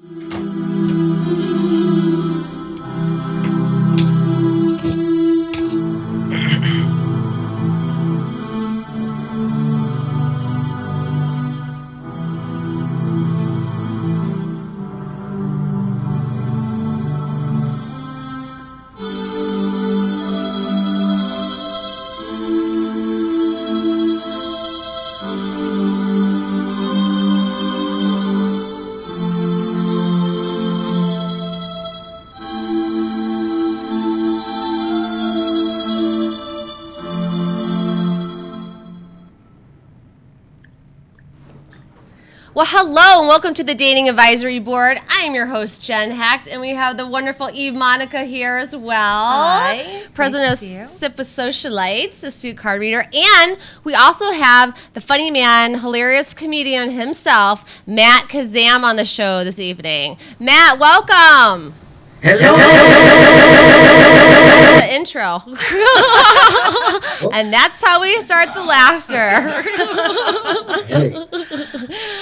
Well, hello and welcome to the Dating Advisory Board. I am your host, Jen Hecht, and we have the wonderful Eve Monica here as well. Hi. President Nice to see you. of Sip with Socialites, astute card reader. And we also have the funny man, hilarious comedian himself, Matt Kazam, on the show this evening. Matt, welcome. Hello. That's the intro. and that's how we start the laughter. hey.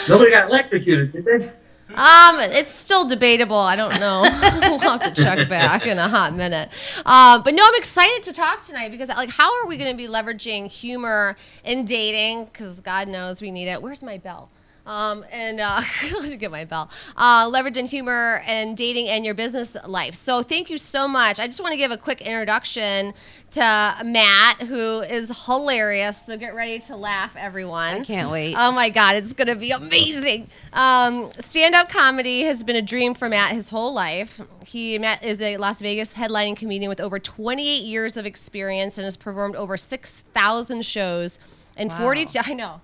Nobody got electrocuted, did they? Um, it's still debatable. I don't know. we'll have to check back in a hot minute. Um, but no, I'm excited to talk tonight because, like, how are we going to be leveraging humor in dating? Because God knows we need it. Where's my bell? Um, and uh, get my bell. Uh, leveraging humor and dating and your business life. So thank you so much. I just want to give a quick introduction to Matt, who is hilarious. So get ready to laugh, everyone. I can't wait. Oh my God, it's going to be amazing. Um, Stand up comedy has been a dream for Matt his whole life. He Matt is a Las Vegas headlining comedian with over 28 years of experience and has performed over 6,000 shows in Wow. 42. I know.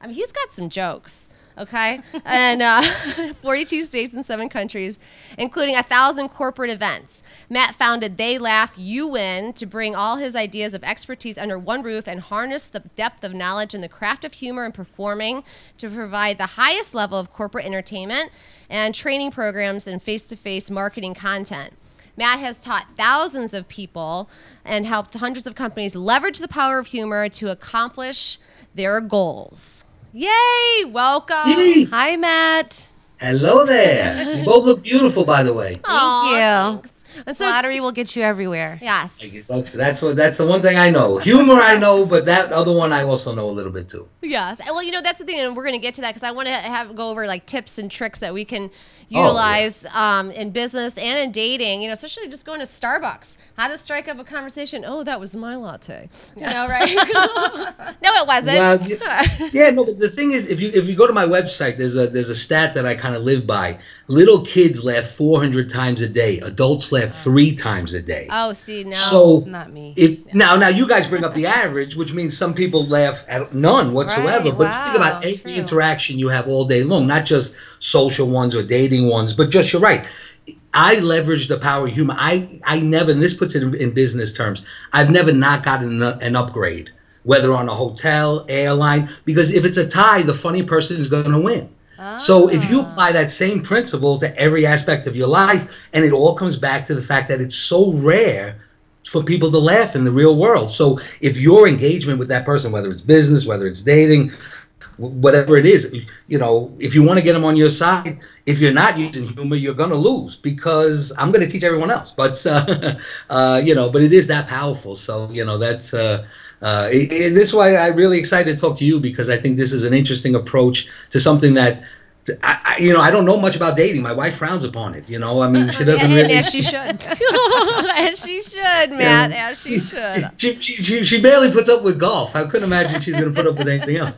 I mean, he's got some jokes. Okay, and uh, 42 states and seven countries, including a thousand corporate events. Matt founded They Laugh, You Win to bring all his ideas of expertise under one roof and harness the depth of knowledge and the craft of humor and performing to provide the highest level of corporate entertainment and training programs and face to face marketing content. Matt has taught thousands of people and helped hundreds of companies leverage the power of humor to accomplish their goals. Yay! Welcome. Yee. Hi, Matt. Hello there. You both look beautiful, by the way. Aw, you. thanks. And so, Flattery will get you everywhere. yes. That's, that's what. That's the one thing I know. Humor, I know, but that other one I also know a little bit too. Yes. Well, you know, that's the thing, and we're going to get to that because I want to have go over like tips and tricks that we can Oh, yeah. utilize um, in business and in dating. You know, especially just going to Starbucks. How to strike up a conversation. Oh, that was my latte. You know, right? no, it wasn't. Well, yeah, no. But the thing is, if you if you go to my website, there's a there's a stat that I kind of live by. Little kids laugh 400 times a day. Adults laugh three times a day. oh, see now. So Not me. if now now you guys bring up the average, which means some people laugh at none whatsoever. Right, but just think about every true. interaction you have all day long, not just social ones or dating ones, but just you're right. I leverage the power of humor. I I never, and this puts it in, in business terms. I've never not gotten an, an upgrade, whether on a hotel, airline, because if it's a tie, the funny person is going to win. So if you Ah. apply that same principle to every aspect of your life, and it all comes back to the fact that it's so rare for people to laugh in the real world. So if your engagement with that person, whether it's business, whether it's dating, whatever it is, you know, if you want to get them on your side, if you're not using humor, you're going to lose because I'm going to teach everyone else. But uh, uh, you know, but it is that powerful. So you know, that's. Uh, uh, it, it- this is why I'm really excited to talk to you because I think this is an interesting approach to something that, I, I, you know, I don't know much about dating. My wife frowns upon it. You know, I mean, she doesn't and really. as she should. as she should, Matt. As she should. She, she, she, she barely puts up with golf. I couldn't imagine she's going to put up with anything else.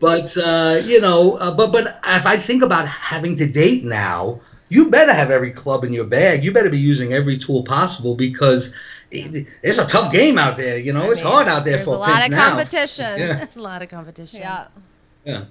But uh, you know, uh, but but if I think about having to date now, you better have every club in your bag. You better be using every tool possible because it, it's a tough game out there. You know, it's mean, hard out there There's for a lot of now. competition. Yeah. a lot of competition. Yeah. Yeah.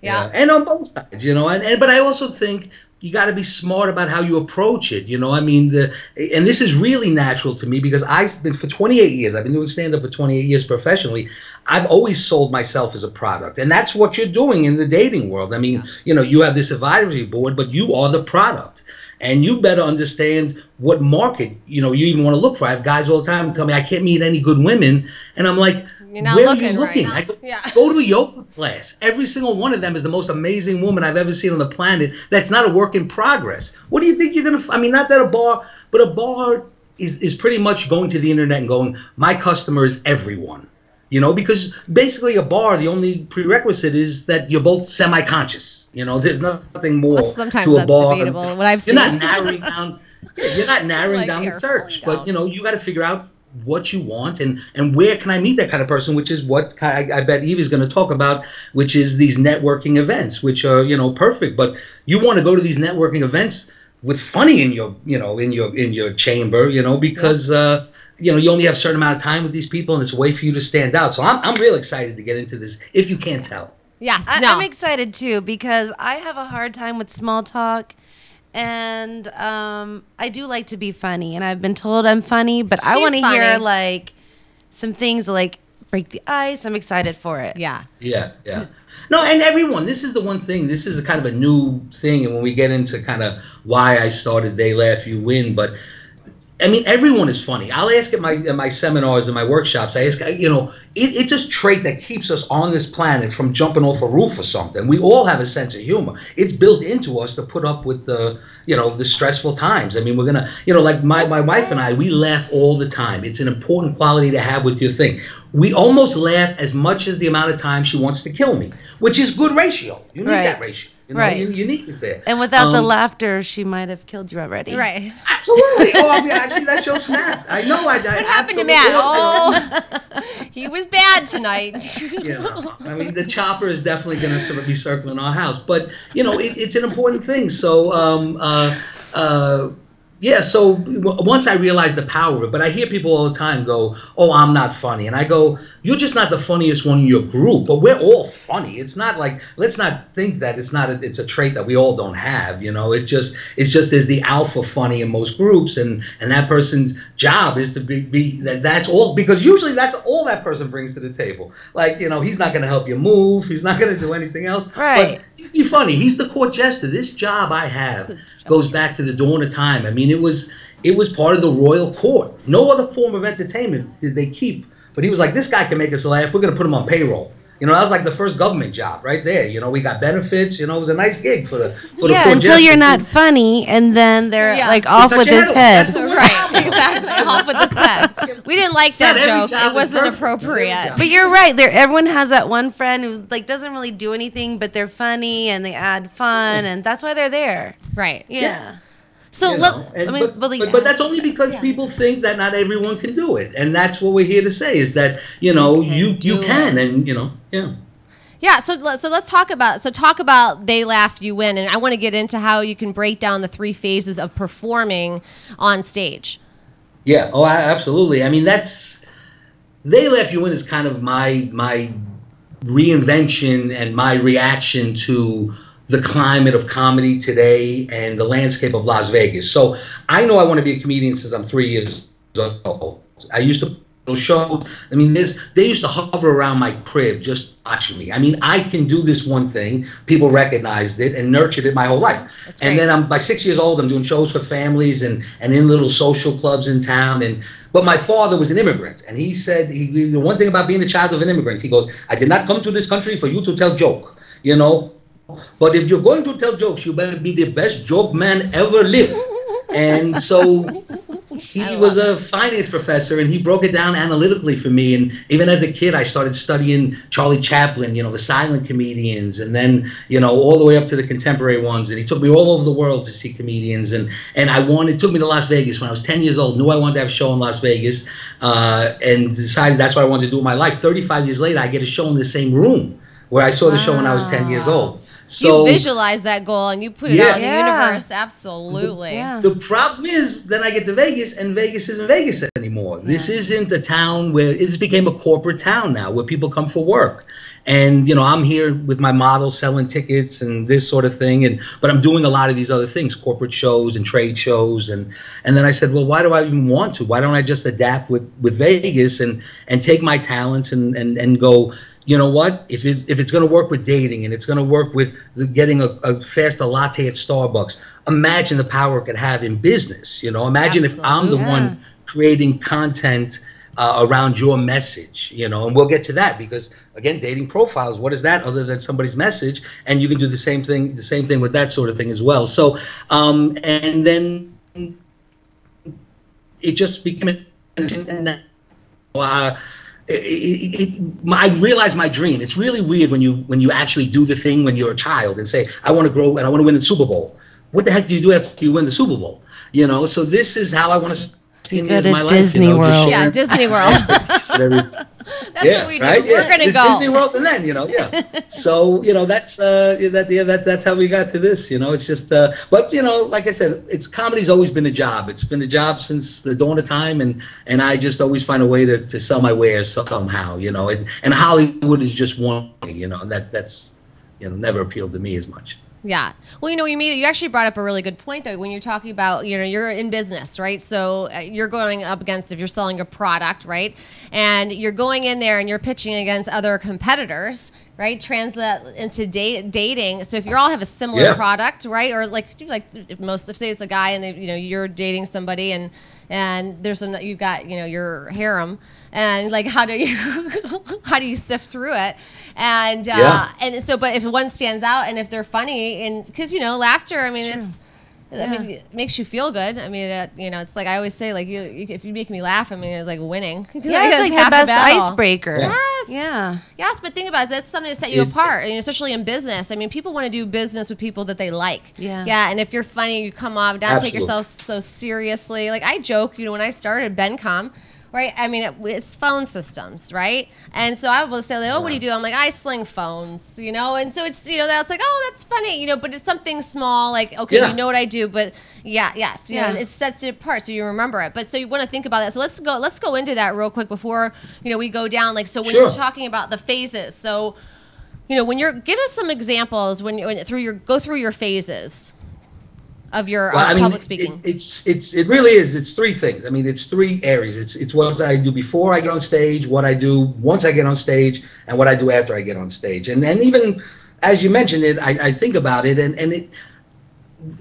Yeah. and on both sides, you know. And, and but I also think you got to be smart about how you approach it. You know, I mean, the and this is really natural to me because I've been for 28 years. I've been doing stand up for 28 years professionally. I've always sold myself as a product, and that's what you're doing in the dating world. I mean, you know, you have this advisory board, but you are the product. And you better understand what market you know you even want to look for. I have guys all the time tell me I can't meet any good women, and I'm like, You're not where looking are you looking? right. I go, Yeah. go to a yoga class. Every single one of them is the most amazing woman I've ever seen on the planet. That's not a work in progress. What do you think you're gonna? f- I mean, not that a bar, but a bar is is pretty much going to the internet and going, my customer is everyone. You know, because basically a bar, the only prerequisite is that you're both semi-conscious. You know, there's nothing more Well, sometimes to a that's bar. than- debatable, what I've you're not narrowing down. yeah, You're not narrowing Like down the search, falling but you know, you got to figure out what you want and and where can I meet that kind of person, which is what I, I bet Eve is going to talk about, which is these networking events, which are you know perfect. But you want to go to these networking events with funny in your you know in your in your chamber, you know, because. uh you know, you only have a certain amount of time with these people, and it's a way for you to stand out. So I'm, I'm real excited to get into this. If you can't tell, Yes. I, no. I'm excited too because I have a hard time with small talk. And um, I do like to be funny, and I've been told I'm funny, but I want to hear like some things like break the ice. I'm excited for it. yeah. Yeah, yeah. No, and everyone, this is the one thing, this is a kind of a new thing. And when we get into kind of why I started They Laugh, You Win, but I mean, everyone is funny. I'll ask at my at my seminars and my workshops. I ask, you know, it, it's a trait that keeps us on this planet from jumping off a roof or something. We all have a sense of humor. It's built into us to put up with the, you know, the stressful times. I mean, we're gonna, you know, like my my wife and I, we laugh all the time. It's an important quality to have with your thing. We almost laugh as much as the amount of time she wants to kill me, which is good ratio. You need that ratio. You know, Right. you, you need it there. And without the Um, laughter, she might have killed you already. Right. Absolutely. Oh, I mean, actually, that show snapped. I know. I, I What happened to absolutely- Matt? Oh, he was bad tonight. you know, I mean, the chopper is definitely going to be circling our house, but you know, it, it's an important thing. So, um, uh, uh, yeah. So w- once I realized the power of it, but I hear people all the time go, "Oh, I'm not funny," and I go, "You're just not the funniest one in your group, but we're all funny. It's not like let's not think that it's not. A, it's a trait that we all don't have. You know, it just it's just there's the alpha funny in most groups, and and that person's job is to be, be that that's all because usually that's all that person brings to the table. Like you know, he's not going to help you move. He's not going to do anything else. Right. But he'd funny. He's the court jester. This job I have goes back to the dawn of time. I mean, it was it was part of the royal court. No other form of entertainment did they keep. But he was like, this guy can make us laugh. We're going to put him on payroll. You know, that was like the first government job right there. You know, we got benefits. You know, it was a nice gig for the for the Yeah, court until you're not funny, and then they're Yeah. like off with his head. head. That's the- right. Exactly. Off with the set. We didn't like that Not joke. It wasn't perfect. Appropriate. But you're right. There, everyone has that one friend who like doesn't really do anything, but they're funny and they add fun, mm. and that's why they're there. Right. Yeah. So you let, know, and- I mean, but, but but, that's only because Yeah. people think that not everyone can do it, and that's what we're here to say is that you know You can you you can, it. and you know yeah. Yeah, so so let's talk about so talk about they laugh you win, and I want to get into how you can break down the three phases of performing on stage. Yeah. Oh, I, absolutely. I mean, that's they laugh you win is kind of my my reinvention and my reaction to the climate of comedy today and the landscape of Las Vegas. So I know I want to be a comedian since I'm three years old. I used to show. I mean, this they used to hover around my crib just watching me. I mean, I can do this one thing. People recognized it and nurtured it my whole life. That's And great. then I'm by six years old. I'm doing shows for families and and in little social clubs in town. And but my father was an immigrant, and he said he, the one thing about being a child of an immigrant, he goes, I did not come to this country for you to tell joke. You know, but if you're going to tell jokes, you better be the best joke man ever lived. And so he was a finance professor and he broke it down analytically for me. And even as a kid, I started studying Charlie Chaplin, you know, the silent comedians, and then, you know, all the way up to the contemporary ones. And he took me all over the world to see comedians. And, and I wanted, took me to Las Vegas when I was 10 years old, knew I wanted to have a show in Las Vegas, uh, and decided that's what I wanted to do in my life. 35 years later, I get a show in the same room where I saw the show when I was 10 years old. So you visualize that goal and you put it Yeah. out in the Yeah. universe. Absolutely. Yeah. The problem is, then I get to Vegas, and Vegas isn't Vegas anymore. This isn't a town where this became a corporate town now, where people come for work. And you know, I'm here with my model selling tickets and this sort of thing, and but I'm doing a lot of these other things, corporate shows and trade shows, and and then I said, well, why do I even want to? Why don't I just adapt with with Vegas and and take my talents and and and go you know what? If it, if it's going to work with dating and it's going to work with the, getting a, a faster latte at Starbucks, imagine the power it could have in business. You know, imagine if I'm the Absolutely. one creating content uh, around your message, you know, and we'll get to that because again, dating profiles, what is that other than somebody's message? And you can do the same thing, the same thing with that sort of thing as well. So, um, and then it just became, uh, it, it, it, I realized my dream. It's really weird when you when you actually do the thing when you're a child and say, I want to grow and I want to win the Super Bowl. What the heck do you do after you win the Super Bowl? You know, so this is how I want to you go to life, Disney you know, World. Yeah, Disney World. that's yeah, what we right? do. Yeah. We're gonna it's go Disney World, and then you know, yeah. so you know, that's uh, that yeah, that that's how we got to this. You know, it's just, uh, but you know, like I said, it's comedy's always been a job. It's been a job since the dawn of time, and and I just always find a way to, to sell my wares somehow. You know, and, and Hollywood is just one. You know, that that's you know never appealed to me as much. Yeah. Well, you know, you made you actually brought up a really good point though when you're talking about you know you're in business, right? So uh, you're going up against if you're selling a product, right? And you're going in there and you're pitching against other competitors, right? Translate into date, dating. So if you all have a similar yeah. product, right? Or like like if most if say it's a guy and they, you know you're dating somebody and and there's a you've got you know your harem and like how do you how do you sift through it and uh, yeah. and so but if one stands out and if they're funny and because you know laughter i mean it's, it's yeah. I mean, it makes you feel good. I mean, it, you know, it's like I always say, like you, you, if you make me laugh, I mean, it's like winning. Yeah, like, it's like the best icebreaker. Yes, yeah, yes. But think about it, that's something to set you it, apart, and especially in business. I mean, people want to do business with people that they like. Yeah, yeah. And if you're funny, you come off, don't Absolutely. take yourself so seriously. Like I joke, you know, when I started Bencom right? I mean, it, it's phone systems, right? And so I will say, like, oh, what do you do? I'm like, I sling phones, you know? And so it's, you know, that's like, oh, that's funny, you know, but it's something small, like, okay, yeah. you know what I do, but yeah, yes, you yeah. know, it sets it apart so you remember it. But so you want to think about that. So let's go, let's go into that real quick before, you know, we go down. Like, so when sure. you're talking about the phases, so, you know, when you're, give us some examples when you, when through your, go through your phases of your well, uh, I mean, public speaking? It, it's it's it really is. It's three things. I mean, it's three areas. It's it's what I do before I get on stage, what I do once I get on stage, and what I do after I get on stage. And and even as you mentioned it, I, I think about it, and and it.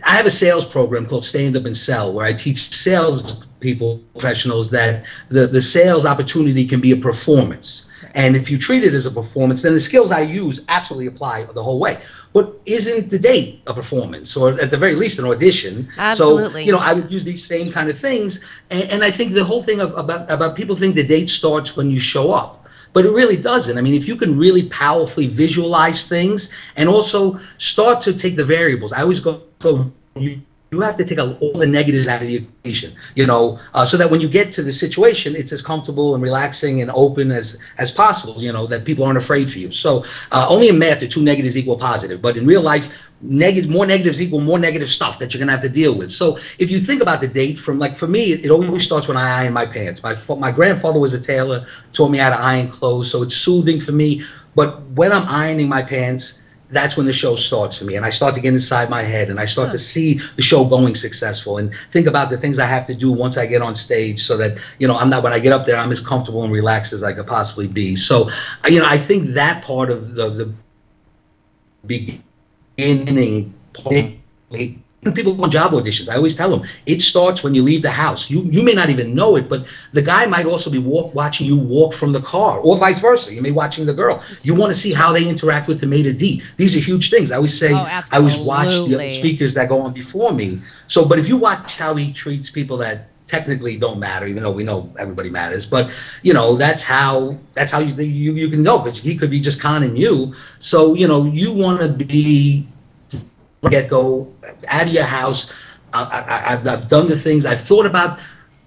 I have a sales program called Stand Up and Sell, where I teach sales people, professionals, that the the sales opportunity can be a performance. And if you treat it as a performance, then the skills I use absolutely apply the whole way. But isn't the date a performance or at the very least an audition? Absolutely. So you know i would use these same kind of things. And, and i think the whole thing about about people think the date starts when you show up. But it really doesn't. I mean if you can really powerfully visualize things and also start to take the variables i always go go you you have to take all the negatives out of the equation, you know, uh, so that when you get to the situation, it's as comfortable and relaxing and open as as possible, you know, that people aren't afraid for you. So uh, only in math do two negatives equal positive, but in real life, negative more negatives equal more negative stuff that you're gonna have to deal with. So if you think about the date from like for me, it, it always starts when I iron my pants. My my grandfather was a tailor, taught me how to iron clothes, so it's soothing for me. But when I'm ironing my pants that's when the show starts for me and i start to get inside my head and i start to see the show going successful and think about the things i have to do once i get on stage so that you know i'm not when i get up there i'm as comfortable and relaxed as i could possibly be. So you know i think that part of the the beginning people want job auditions. I always tell them it starts when you leave the house. You you may not even know it, but the guy might also be walk, watching you walk from the car, or vice versa. You may be watching the girl. You want to see how they interact with the maitre d. These are huge things. I always say oh, I always watch the speakers that go on before me. So, but if you watch how he treats people that technically don't matter, even though we know everybody matters. But you know that's how that's how you you, you can know because he could be just conning you. So you know you want to be get go out of your house. I, have done the things I've thought about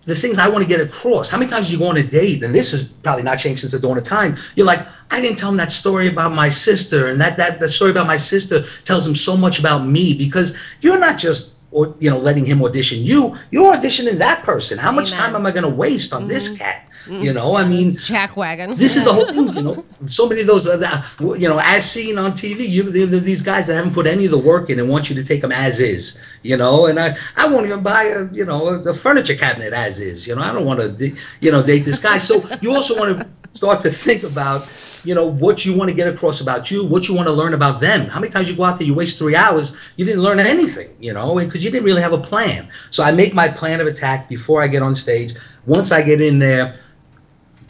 the things I want to get across. How many times you go on a date, and this has probably not changed since the dawn of time. You're like, I didn't tell him that story about my sister, and that that that story about my sister tells him so much about me because you're not just or you know letting him audition you. You're auditioning that person. How Amen. much time am I going to waste on mm-hmm. this cat? You know, I mean, jack wagon. This is the whole thing. You know, so many of those, uh, you know, as seen on TV, you these guys that haven't put any of the work in and want you to take them as is. You know, and I, I won't even buy a, you know, a, furniture cabinet as is. You know, I don't want to, you know, date this guy. So you also want to start to think about, you know, what you want to get across about you, what you want to learn about them. How many times you go out there, you waste three hours, you didn't learn anything, you know, because you didn't really have a plan. So I make my plan of attack before I get on stage. Once I get in there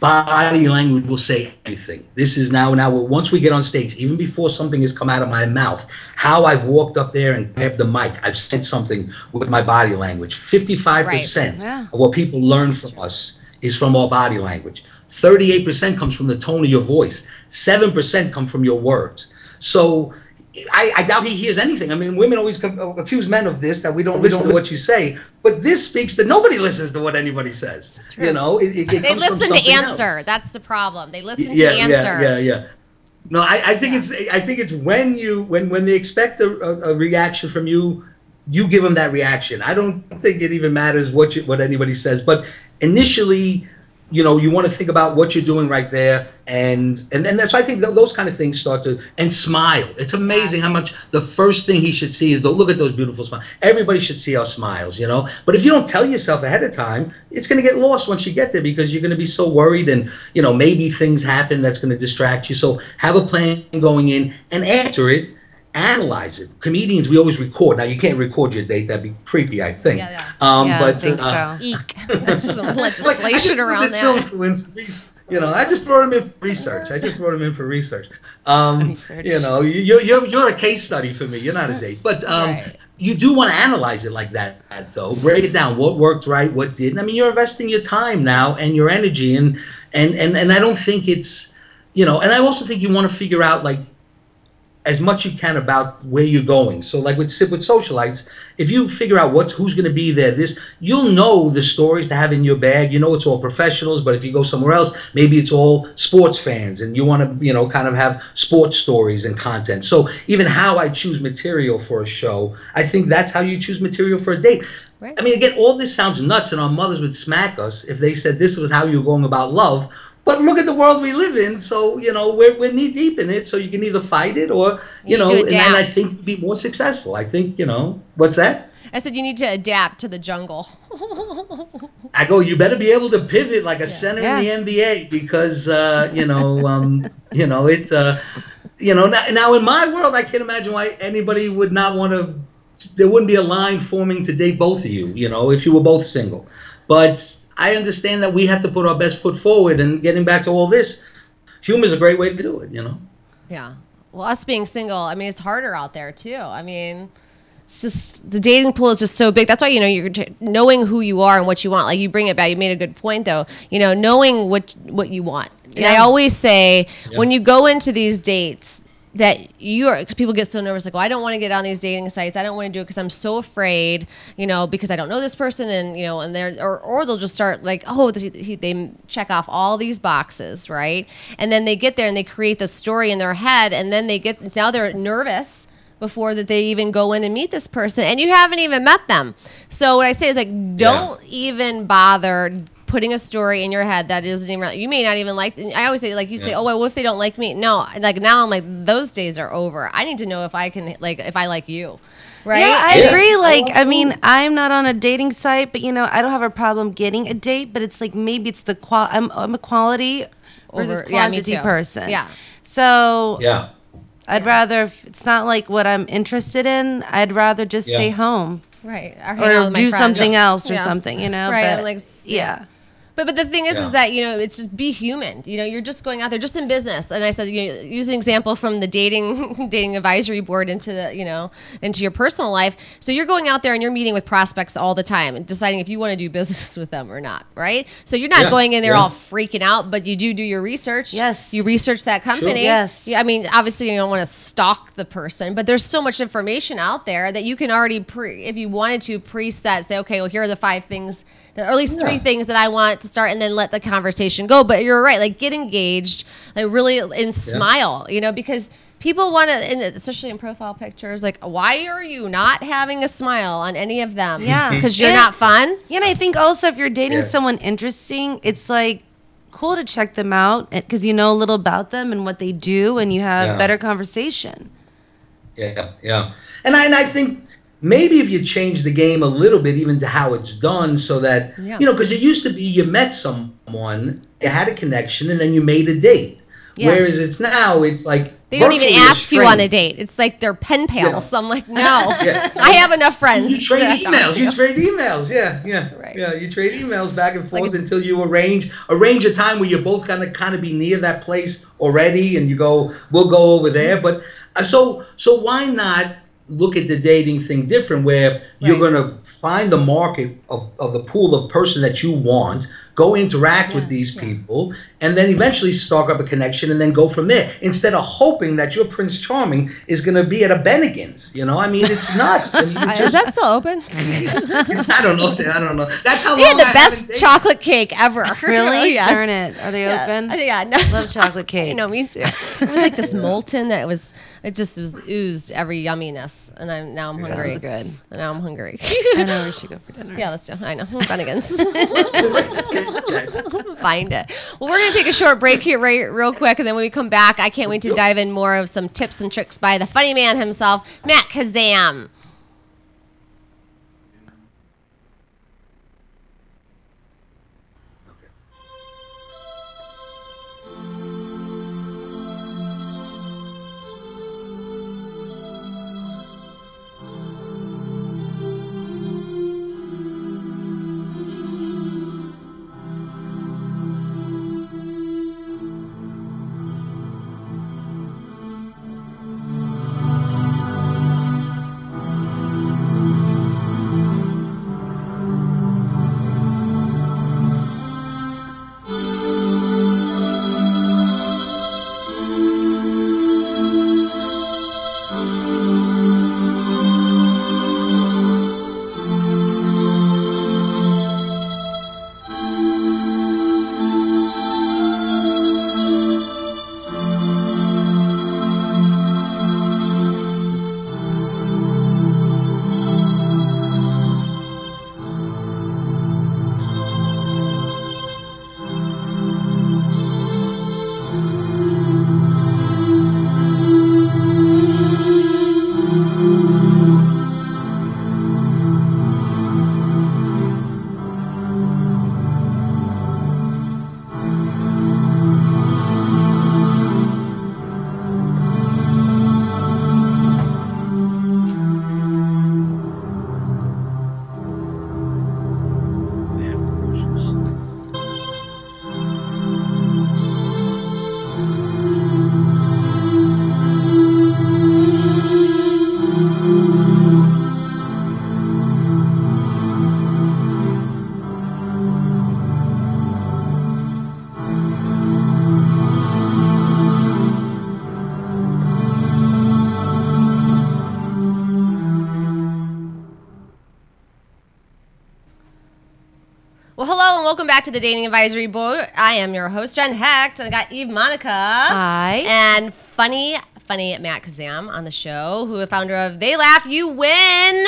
body language will say everything. This is now now once we get on stage, even before something has come out of my mouth, how I've walked up there and grabbed the mic, I've said something with my body language. Fifty-five percent Yeah. of what people learn from us is from our body language. Thirty-eight percent comes from the tone of your voice. Seven percent come from your words. So. I, I doubt he hears anything. I mean, women always co- accuse men of this that we don't listen to what you say, but this speaks that nobody listens to what anybody says. You know, it, it, it They comes from listen to answer. else. That's the problem. They listen yeah, to answer. Yeah, yeah, yeah. No, I, I think it's I think it's when you when when they expect a, a, a reaction from you, you give them that reaction. I don't think it even matters what you, what anybody says, but initially, you know, you want to think about what you're doing right there, and and then that's why I think th- those kind of things start to and smile. It's amazing how much the first thing he should see is the look at those beautiful smiles. Everybody should see our smiles, you know. But if you don't tell yourself ahead of time, it's going to get lost once you get there because you're going to be so worried, and you know maybe things happen that's going to distract you. So have a plan going in, and after it, analyze it. Comedians, we always record. Now you can't record your date; that'd be creepy, I think. Yeah, yeah. Um, yeah, but I think uh, so. Eek. That's just some like, legislation just put around this that. film in for res- You know, I just brought him in for research. I just brought him in for research. Um, Research. You know, you- you're, you're you're a case study for me. You're not a date, but um, Right. you do want to analyze it like that, though. Break it down. What worked right? What didn't? I mean, you're investing your time now and your energy, and and and and I don't think it's, you know, and I also think you want to figure out like as much you can about where you're going. So like with Sip with Socialites, if you figure out what's who's going to be there, this you'll know the stories to have in your bag. You know it's all professionals, but if you go somewhere else, maybe it's all sports fans, and you want to you know kind of have sports stories and content. So even how I choose material for a show, I think that's how you choose material for a date. Right. I mean, again, all this sounds nuts, and our mothers would smack us if they said this was how you're going about love. But look at the world we live in. So you know we're we're knee deep in it. So you can either fight it or you, You know, and then I think be more successful. I think you know what's that? I said you need to adapt to the jungle. I go. You better be able to pivot like a center Yeah. in the NBA because uh, you know um, you know it's uh, you know now, now in my world I can't imagine why anybody would not want to. There wouldn't be a line forming to date both of you. You know if you were both single, but I understand that we have to put our best foot forward. And getting back to all this, humor is a great way to do it. You know. Yeah. Well, us being single, I mean, it's harder out there too. I mean, it's just the dating pool is just so big. That's why you know you're t- knowing who you are and what you want. Like you bring it back. You made a good point though. You know, knowing what what you want. And I always say when you go into these dates that you are because people get so nervous like well i don't want to get on these dating sites. I don't want to do it because i'm so afraid you know because i don't know this person and you know and they're or, or they'll just start like oh he, they check off all these boxes right? And then they get there and they create the story in their head and then they get now they're nervous before that they even go in and meet this person and you haven't even met them. So what i say is like don't even bother putting a story in your head that isn't even you may not even like i always say like you say Yeah. oh well what if they don't like me no like now i'm like those days are over i need to know if i can like if i like you right Yeah, I Yeah. agree. Like, Oh, I mean, oh. I'm not on a dating site, but you know, I don't have a problem getting a date. But it's like maybe it's the qual. I'm, I'm a quality versus Over- yeah, me quantity too. person. Yeah. So Yeah. I'd rather if it's not like what I'm interested in. I'd rather just Yeah. stay home right or, or do friends. something else or Yeah. something. You know, Right, But, like, yeah. But but the thing is, Yeah. is that you know it's just be human. You know, you're just going out there, just in business. And I said, you know, use an example from the dating dating advisory board into the you know into your personal life. So you're going out there and you're meeting with prospects all the time and deciding if you want to do business with them or not, right? So you're not Yeah, going in there yeah. all freaking out, but you do do your research. Yes. you research that company. Yes. Yeah, I mean, obviously you don't want to stalk the person, but there's so much information out there that you can already pre, if you wanted to preset, say, okay, well here are the five things that, or at least three Yeah. things that I want to start, and then let the conversation go. But you're right, like get engaged, like really, and smile, you know, because people want to, and especially in profile pictures, like why are you not having a smile on any of them? Yeah. because you're And- not fun. Yeah, and I think also if you're dating Yeah. someone interesting, it's like cool to check them out eh, because you know a little about them and what they do, and you have Yeah. better conversation. Yeah, yeah. And I, and I think maybe if you change the game a little bit, even to how it's done, so that, Yeah. you know, because it used to be you met someone, you had a connection, and then you made a date. Yeah. Whereas it's now, it's like they don't even ask you on a date it's like they're pen pals. Yeah. So I'm like, no. I have enough friends. You trade emails. You trade emails. Yeah, yeah, Right. yeah. You trade emails back and like forth a- until you arrange arrange a time where you're both gonna kind of be near that place already, and you go, we'll go over there. But uh, so so why not look at the dating thing different, where you're gonna find the market of, of the pool of person that you want. Go interact with Yeah, these people, and then eventually start up a connection, and then go from there. Instead of hoping that your Prince Charming is going to be at a Bennigan's, you know. I mean, it's nuts. And you Uh, Is that still open? I don't know. I don't know. That's how They long had the I best chocolate cake ever. Really? yes. Darn it. Are they Yeah. open? Yeah, no. Love chocolate cake. no me too. It was like this molten that was. It just was oozed every yumminess, and I'm now I'm hungry. Sounds good. And now I'm hungry. I know we should go for dinner. yeah, let's do. I know. Bennigan's. Find it. Well, we're gonna take a short break here, right, real quick, and then when we come back, I can't wait to dive in more of some tips and tricks by the funny man himself, Matt Kazam. Back to the Dating Advisory Board. I am your host, Jen Hecht, and I got Eve Monica. Hi. And funny, funny Matt Kazam on the show, who is the founder of They Laugh, You Win.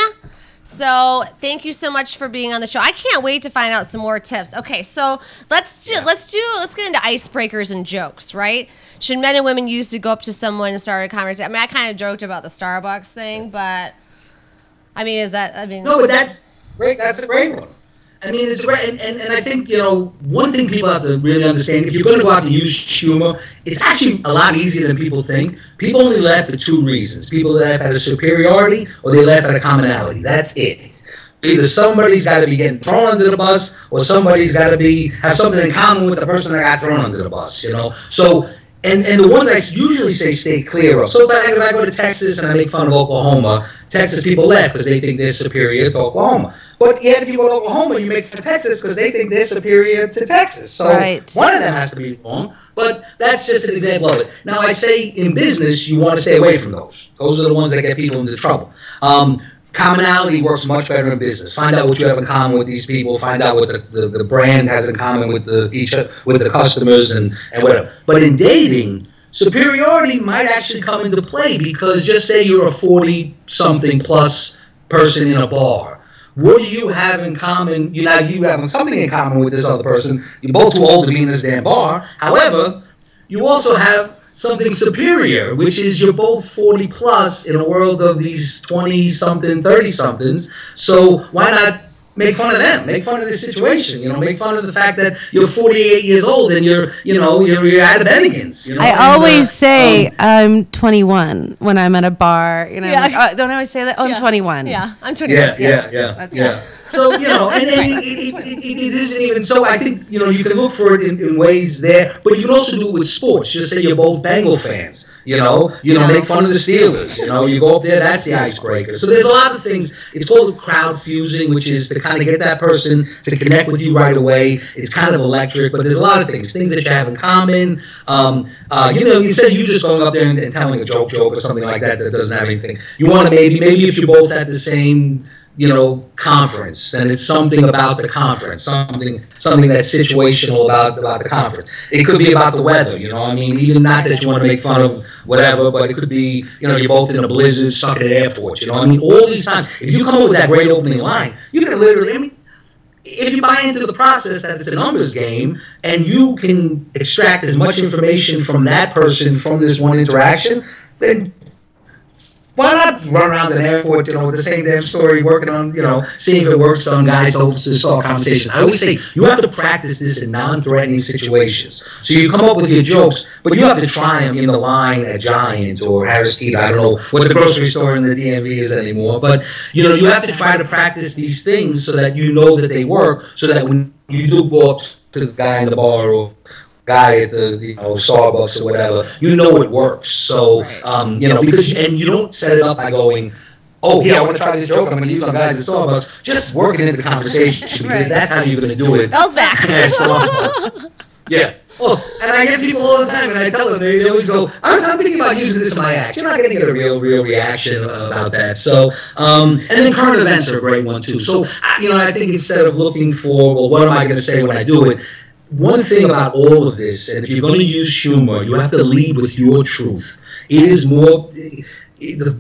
So thank you so much for being on the show. I can't wait to find out some more tips. Okay, so let's do, let's do let's get into icebreakers and jokes, right? Should men and women use to go up to someone and start a conversation? I mean, I kind of joked about the Starbucks thing, but I mean, is that I mean, No, but that's great. That's a great one. I mean, it's great, and, and, and I think you know one thing people have to really understand: if you're going to go out and use humor, it's actually a lot easier than people think. People only laugh for two reasons: people laugh at a superiority, or they laugh at a commonality. That's it. Either somebody's got to be getting thrown under the bus, or somebody's got to be have something in common with the person that got thrown under the bus. You know, so. And, and the ones I usually say stay clear of. So it's like if I go to Texas and I make fun of Oklahoma, Texas people laugh because they think they're superior to Oklahoma. But yet if you go to Oklahoma, you make of Texas because they think they're superior to Texas. So Right. one of them has to be wrong. But that's just an example of it. Now I say in business, you want to stay away from those. Those are the ones that get people into trouble. Um, commonality works much better in business. Find out what you have in common with these people. Find out what the, the, the brand has in common with the each with the customers and, and whatever. But in dating, superiority might actually come into play because just say you're a forty something plus person in a bar. What do you have in common? You know, you have something in common with this other person. You're both too old to be in this damn bar. However, you also have something superior, which is you're both 40 plus in a world of these 20 something, 30 somethings. So why not make fun of them, make fun of this situation, you know, make fun of the fact that you're 48 years old and you're, you know, you're, you're out of Bennigan's. You know? I And, always uh, say um, I'm 21 when I'm at a bar. You know, Yeah. like, oh, don't I always say that? Oh, I'm 21. Yeah, I'm 21. yeah, yeah, yeah, That's- yeah. So you know, and, and it, it, it, it, isn't even. So I think you know you can look for it in, in ways there, but you can also do it with sports. Just say you're both Bengal fans. You know, you know, make fun of the Steelers. You know, you go up there, that's the icebreaker. So there's a lot of things. It's called crowd fusing, which is to kind of get that person to connect with you right away. It's kind of electric, but there's a lot of things, things that you have in common. Um, uh, you know, instead of you just going up there and, and telling a joke, joke or something like that that doesn't have anything, you want to maybe, maybe if you're both at the same you know, conference, and it's something about the conference, something something that's situational about about the conference. It could be about the weather, you know. I mean, even not that you want to make fun of whatever, but it could be, you know, you're both in a blizzard, stuck at an airport. You know, I mean, all these times, if you come up with that great opening line, you can literally, I mean. If you buy into the process that it's a numbers game and you can extract as much information from that person from this one interaction, then why not run around an airport, you know, with the same damn story, working on, you know, seeing if it works on guys to start conversation. I always say you have to practice this in non-threatening situations. So you come up with your jokes, but you have to try them in the line at Giant or Harris Teeter. I don't know what the grocery store in the DMV is anymore, but you know, you have to try to practice these things so that you know that they work, so that when you do go up to the guy in the bar or guy at the you know Starbucks or whatever, you know it works. So Right. um, you know because and you don't set it up by going, oh yeah, I want to try this joke. I'm going to use on guys at Starbucks. Just work it into the conversation because that's how you're going to do it. Bell's back. Yeah. Oh, and I get people all the time, and I tell them they, they always go, I'm, "I'm thinking about using this in my act." You're not going to get a real, real reaction about that. So, um, and then current events are a great one too. So, I- you know, I think instead of looking for, well, what am I going to say when I do it? One thing about all of this, and if you're going to use humor, you have to lead with your truth. It is more the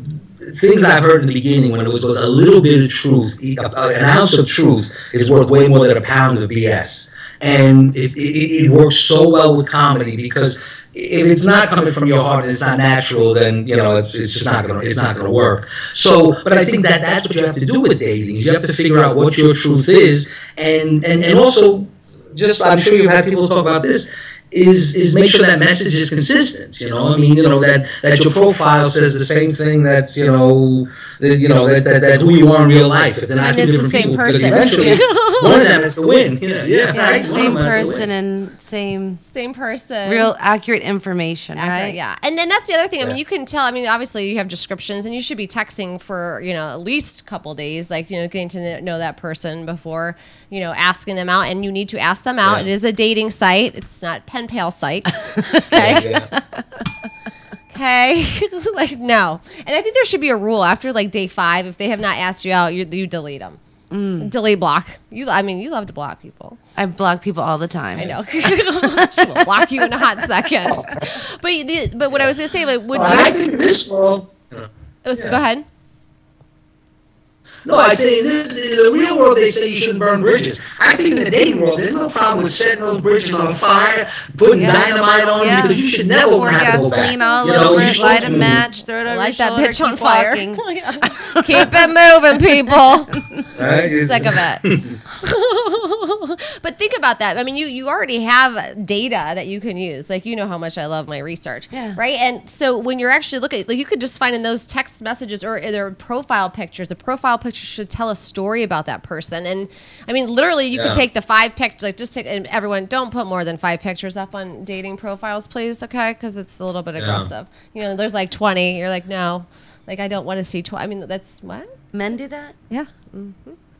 things I've heard in the beginning when it was, was a little bit of truth, an ounce of truth is worth way more than a pound of BS and it, it, it works so well with comedy because if it's not coming from your heart and it's not natural, then you know it's, it's just not gonna it's not gonna work. So, but I think that that's what you have to do with dating. You have to figure out what your truth is, and and and also just I'm sure you've had people talk about this. Is, is make sure that message is consistent. You know, I mean, you know that, that your profile says the same thing that you know, that, you know that, that, that who you are in real life. If they're not And two it's the same people, person. eventually one of them has to win. Yeah, yeah, Yeah, right. Same them has to win. person and same Same person. real accurate information, Accurate, right? Yeah, and then that's the other thing. I mean, you can tell. I mean, obviously you have descriptions, and you should be texting for you know at least a couple days, like you know getting to know that person before you know asking them out. And you need to ask them out. Yeah. It is a dating site. It's not pen pal site. Okay. Yeah. Okay. like no. And I think there should be a rule after like day five. If they have not asked you out, you, you delete them. Mm. Delete block. You. I mean, you love to block people. I block people all the time. I know. she will block you in a hot second. But the, but what I was gonna say, like, would I you? think in this world. Oh, so Go ahead. No, I say in, this, in the real world they say you shouldn't burn bridges. I think in the dating world there's no problem with setting those bridges on fire, putting Yes. dynamite on Yeah. them because you should never Pour have to go back. gasoline all You know, over you it, light a match, throw it over Light your that shoulder, bitch on fire. walking. Keep it moving, people. Right? It's- Sick of it. but think about that. I mean, you you already have data that you can use. Like you know how much I love my research, Yeah. right? And so when you're actually looking, like you could just find in those text messages or their profile pictures. The profile picture should tell a story about that person. And I mean, literally, you Yeah. could take the five pictures. Like just take and everyone. Don't put more than five pictures up on dating profiles, please. Okay, because it's a little bit aggressive. You know, there's like 20. You're like, no. Like I don't want to see 20. I mean, that's what? Men do that? Yeah.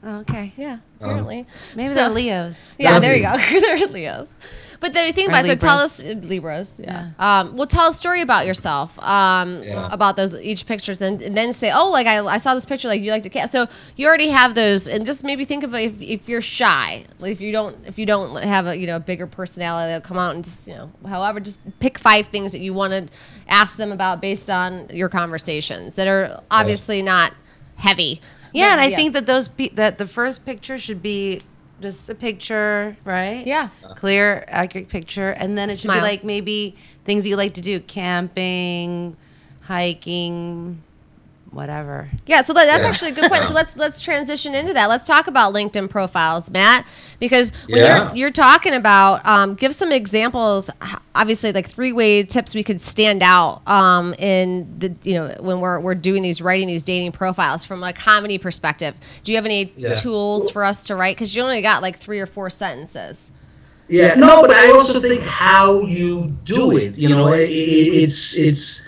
Oh, okay. Yeah. Apparently. Maybe So- they're Leos. yeah, there you go. They're Leos. But the thing about it, so tell us Libras, yeah. Um, well, tell a story about yourself, um, Yeah. about those each pictures, and, and then say, oh, like I, I saw this picture, like you like to cast. So you already have those, and just maybe think of if, if you're shy, like if you don't if you don't have a you know a bigger personality, they'll come out and just you know, however, just pick five things that you want to ask them about based on your conversations that are obviously not heavy. Yeah, and I Yeah. think that those pe- that the first picture should be just a picture, right? Yeah. Clear, accurate picture, and then it should be like maybe things you like to do: camping, hiking, whatever. Yeah, so that, that's Yeah. actually a good point. So let's let's transition into that. Let's talk about LinkedIn profiles, Matt, because when Yeah. you're you're talking about, um, give some examples. Obviously, like three way tips we could stand out um, in the you know when we're we're doing these writing these dating profiles from a comedy perspective. Do you have any Yeah. tools for us to write? Because you only got like three or four sentences. Yeah, no, but I also think how you do it. You know, it, it, it's it's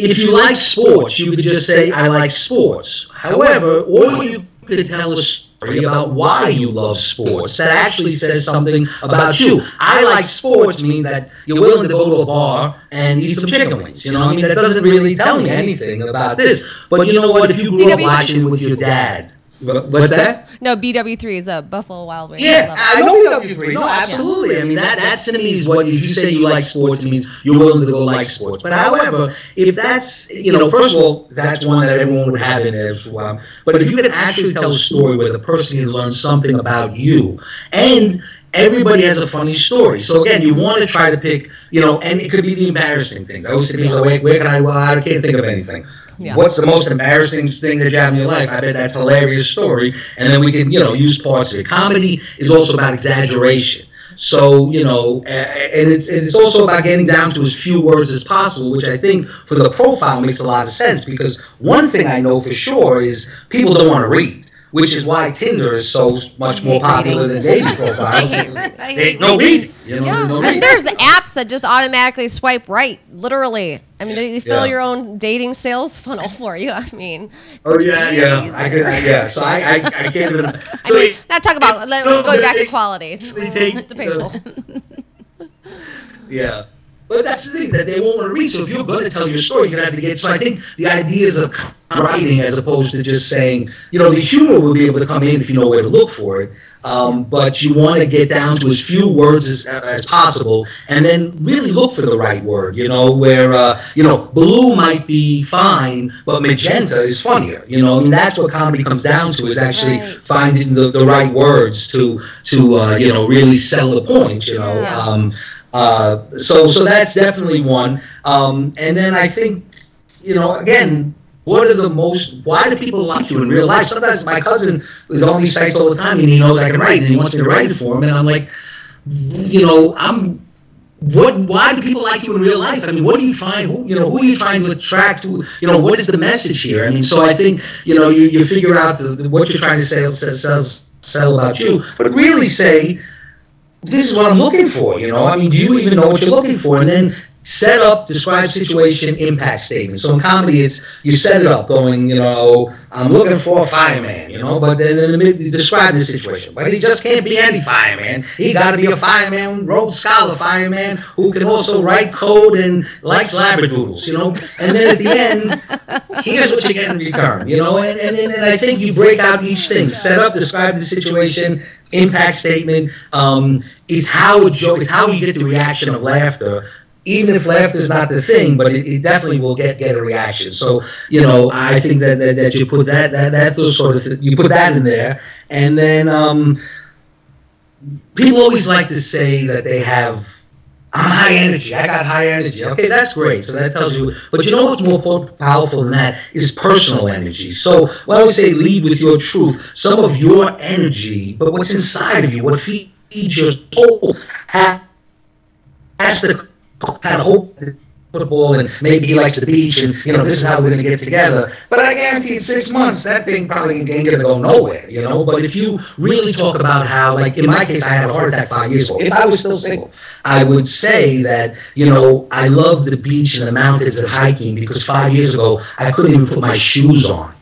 if you like sports, you could just say I like sports. However, or you could tell a story about why you love sports that actually says something about you. I like sports means that you're willing to go to a bar and eat some chicken wings. You know, what I mean that doesn't really tell me anything about this. But you know what? If you grew up watching with your dad, what- what's that? No, BW3 is a Buffalo Wild Wings. Yeah, love it. I know BW3. No, absolutely. I mean, that, that to me is what, if you say you like sports, it means you're willing to go like sports. But however, if that's, you know, first of all, that's one that everyone would have in there. as well. But if you can actually tell a story where the person can learn something about you, and everybody has a funny story. So again, you want to try to pick, you know, and it could be the embarrassing things. I always say, people, where, where can I, well, I can't think of anything. Yeah. What's the most embarrassing thing that you have in your life? I bet that's a hilarious story. And then we can, you know, use parts of it. Comedy is also about exaggeration. So, you know, and it's, it's also about getting down to as few words as possible, which I think for the profile makes a lot of sense because one thing I know for sure is people don't want to read. Which is why Tinder is so much more popular than dating profiles. they hate no read. You know, Yeah, there's no and read. there's apps that just automatically swipe right, literally. I mean, they, fill Yeah. your own dating sales funnel for you. I mean, Oh yeah, yeah. Easy. I could, yeah. So I, I, I can't even. I So mean, it- not talk about let- no, going back to it- quality. basically take- Debatable. Yeah. But that's the thing that they won't want to read. So if you're going to tell your story, you're going to have to get. So I think the ideas of writing, as opposed to just saying, you know, the humor will be able to come in if you know where to look for it. Um, but you want to get down to as few words as, as possible, and then really look for the right word. You know, where uh, you know blue might be fine, but magenta is funnier. You know, I mean that's what comedy comes down to is actually Right. finding the, the right words to to uh, you know really sell the point. You know. Yeah. Um, uh, so so that's definitely one. Um, and then I think, you know, again, what are the most? Why do people like you in real life? Sometimes my cousin is on these sites all the time, and he knows I can write, and he wants me to write it for him, and I'm like, you know, I'm. What? Why do people like you in real life? I mean, what are you trying? Who, you know, who are you trying to attract? To, you know, what is the message here? I mean, so I think you know, you, you figure out the, the- what you're trying to sell, sell, sell about you, but really say, this is what I'm looking for. You know, I mean, do you even know what you're looking for? And then set up, describe situation, impact statement. So in comedy, it's you set it up, going, you know, I'm looking for a fireman, you know, but then in the mid, you describe the situation. But he just can't be any fireman. He got to be a fireman, Rhodes Scholar fireman, who can also write code and likes labradoodles, you know. And then at the end, here's what you get in return, you know. And, and, and I think you break out each thing, set up, describe the situation, impact statement. Um, it's how a joke, it's how you get the reaction of laughter. Even if laughter is not the thing, but it, it definitely will get get a reaction. So you know, I think that that, that you put that that that those sort of th- you put that in there, and then um, people always like to say that they have I'm high energy. I got high energy. Okay, that's great. So that tells you. But you know what's more powerful than that is personal energy. So when I say lead with your truth, some of your energy, but what's inside of you, what feeds your soul, ha- has to of hope. Football and maybe he likes the beach and you know this is how we're going to get together. But I guarantee in six months that thing probably ain't going to go nowhere. You know. But if you really talk about how, like in my case, I had a heart attack five years ago. If I was still single, I would say that, you know, I love the beach and the mountains and hiking because five years ago I couldn't even put my shoes on.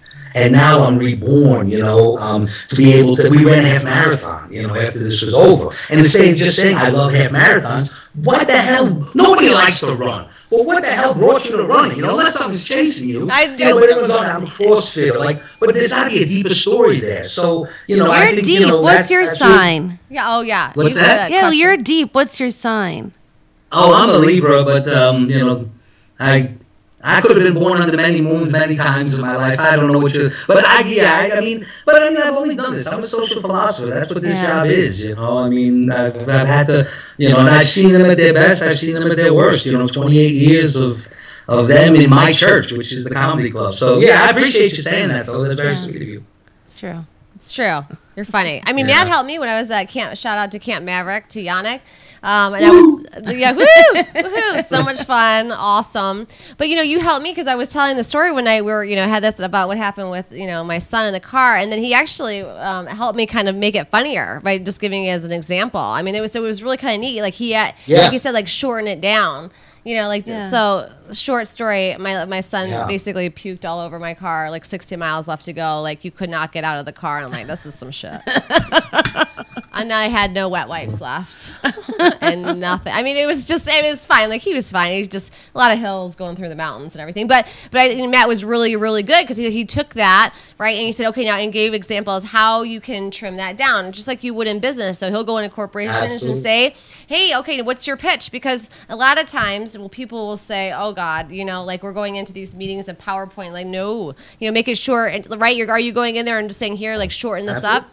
And now I'm reborn, you know, um, to be able to. We ran a half marathon, you know, after this was over. And instead of just saying I love half marathons, what the hell? Nobody likes to run. Well, what the hell brought you to running? You know, unless something's chasing you. I you know, just- but everyone's going, I'm CrossFit. Like, but there's got to be a deeper story there. So, you know, I You're think, deep. you know, What's that's- your that's sign? Yeah. Oh, yeah. What's You said that? Yeah, well, you're deep. What's your sign? Oh, I'm a Libra, but um, you know, I I could have been born under many moons many times in my life. I don't know what you, but I yeah, I, I mean, but I mean, I've only done this. I'm a social philosopher. That's what this Yeah. job is. You know, I mean, I've, I've had to, you know, and I've seen them at their best. I've seen them at their worst. You know, 28 years of of them in my church, which is the comedy club. So yeah, I appreciate you saying that, Phil. That's very Yeah. sweet of you. It's true. It's true. You're funny. I mean, Yeah. Matt helped me when I was at camp. Shout out to Camp Maverick to Yannick. Um, and I was yeah, woo, woohoo, so much fun, awesome. But you know, you helped me because I was telling the story one night. we were you know had this about what happened with you know my son in the car, and then he actually um, helped me kind of make it funnier by just giving it as an example. I mean, it was it was really kind of neat. Like he had, Yeah. like he said, like shorten it down. You know, like Yeah. so. Short story. My my son Yeah. basically puked all over my car. Like 60 miles left to go. Like you could not get out of the car. And I'm like, this is some shit. and I had no wet wipes left, and nothing. I mean, it was just it was fine. Like he was fine. He was just a lot of hills going through the mountains and everything. But but I, Matt was really really good because he, he took that right and he said okay now and gave examples how you can trim that down just like you would in business. So he'll go into corporations and say, hey, okay, what's your pitch? Because a lot of times, well, people will say, oh God, you know, like we're going into these meetings and PowerPoint, like no, you know, make it short, and, right? You're, are you going in there and just saying here, like shorten this up?